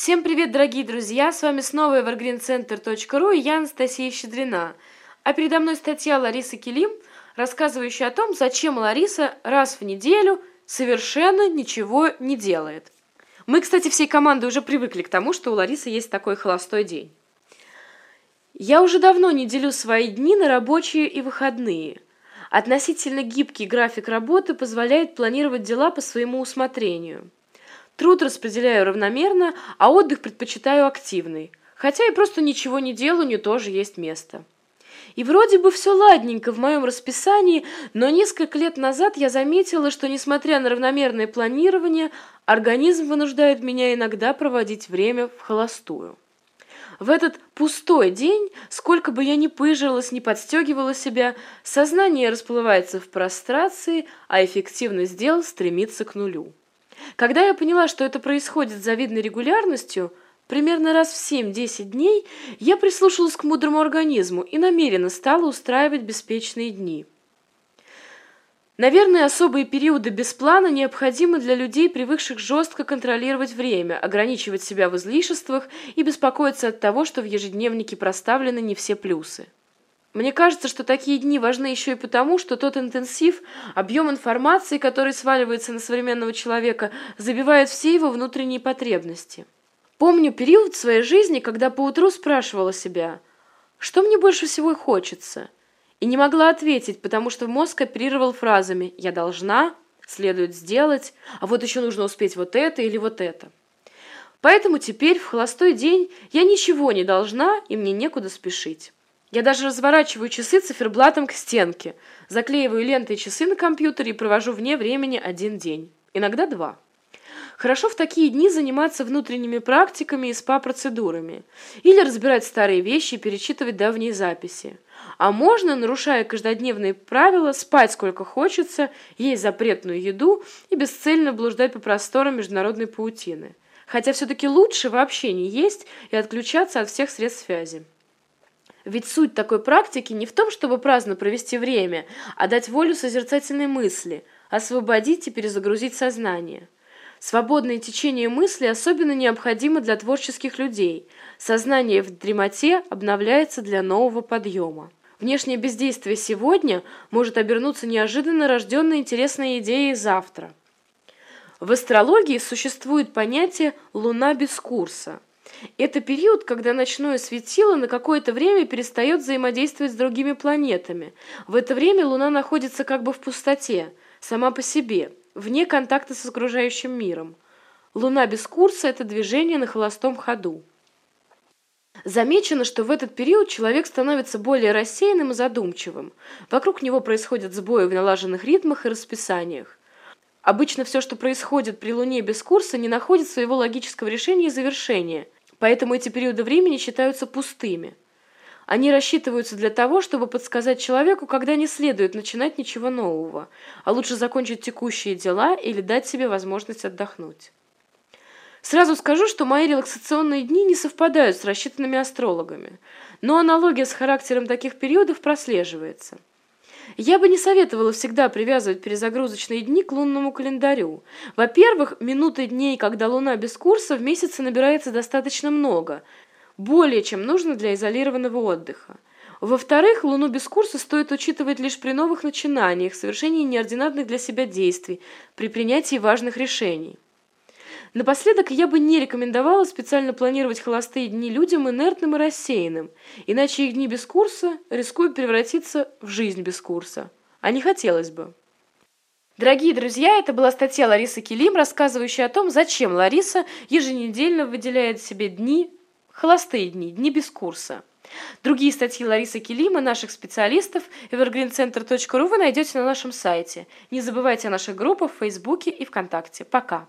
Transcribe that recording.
Всем привет, дорогие друзья! С вами снова evergreencenter.ru и я Анастасия Щедрина. А передо мной статья Ларисы Килим, рассказывающая о том, зачем Лариса раз в неделю совершенно ничего не делает. Мы, кстати, всей командой уже привыкли к тому, что у Ларисы есть такой холостой день. Я уже давно не делю свои дни на рабочие и выходные. Относительно гибкий график работы позволяет планировать дела по своему усмотрению – Труд распределяю равномерно, а отдых предпочитаю активный. Хотя и просто ничего не делаю, не тоже есть место. И вроде бы все ладненько в моем расписании, но несколько лет назад я заметила, что, несмотря на равномерное планирование, организм вынуждает меня иногда проводить время в холостую. В этот пустой день, сколько бы я ни пыжилась, ни подстегивала себя, сознание расплывается в прострации, а эффективность дел стремится к нулю. Когда я поняла, что это происходит с завидной регулярностью, примерно раз в 7-10 дней, я прислушалась к мудрому организму и намеренно стала устраивать беспечные дни. Наверное, особые периоды без плана необходимы для людей, привыкших жестко контролировать время, ограничивать себя в излишествах и беспокоиться от того, что в ежедневнике проставлены не все плюсы. Мне кажется, что такие дни важны еще и потому, что тот интенсив, объем информации, который сваливается на современного человека, забивает все его внутренние потребности. Помню период в своей жизни, когда поутру спрашивала себя, что мне больше всего хочется, и не могла ответить, потому что мозг оперировал фразами «я должна», «следует сделать», «а вот еще нужно успеть вот это или вот это». Поэтому теперь, в холостой день, я ничего не должна, и мне некуда спешить. Я даже разворачиваю часы циферблатом к стенке, заклеиваю лентой часы на компьютере и провожу вне времени один день, иногда два. Хорошо в такие дни заниматься внутренними практиками и СПА-процедурами, или разбирать старые вещи и перечитывать давние записи. А можно, нарушая каждодневные правила, спать сколько хочется, есть запретную еду и бесцельно блуждать по просторам международной паутины. Хотя все-таки лучше вообще не есть и отключаться от всех средств связи. Ведь суть такой практики не в том, чтобы праздно провести время, а дать волю созерцательной мысли, освободить и перезагрузить сознание. Свободное течение мысли особенно необходимо для творческих людей. Сознание в дремоте обновляется для нового подъема. Внешнее бездействие сегодня может обернуться неожиданно рожденной интересной идеей завтра. В астрологии существует понятие «луна без курса». Это период, когда ночное светило на какое-то время перестает взаимодействовать с другими планетами. В это время Луна находится как бы в пустоте, сама по себе, вне контакта с окружающим миром. Луна без курса – это движение на холостом ходу. Замечено, что в этот период человек становится более рассеянным и задумчивым. Вокруг него происходят сбои в налаженных ритмах и расписаниях. Обычно все, что происходит при Луне без курса, не находит своего логического решения и завершения – Поэтому эти периоды времени считаются пустыми. Они рассчитываются для того, чтобы подсказать человеку, когда не следует начинать ничего нового, а лучше закончить текущие дела или дать себе возможность отдохнуть. Сразу скажу, что мои релаксационные дни не совпадают с рассчитанными астрологами, но аналогия с характером таких периодов прослеживается. Я бы не советовала всегда привязывать перезагрузочные дни к лунному календарю. Во-первых, минуты дней, когда луна без курса, в месяце набирается достаточно много, более чем нужно для изолированного отдыха. Во-вторых, луну без курса стоит учитывать лишь при новых начинаниях, совершении неординарных для себя действий, при принятии важных решений. Напоследок я бы не рекомендовала специально планировать холостые дни людям инертным и рассеянным, иначе их дни без курса рискуют превратиться в жизнь без курса. А не хотелось бы. Дорогие друзья, это была статья Ларисы Килим, рассказывающая о том, зачем Лариса еженедельно выделяет себе дни, холостые дни, дни без курса. Другие статьи Ларисы Килима, наших специалистов, evergreencenter.ru вы найдете на нашем сайте. Не забывайте о наших группах в Фейсбуке и ВКонтакте. Пока!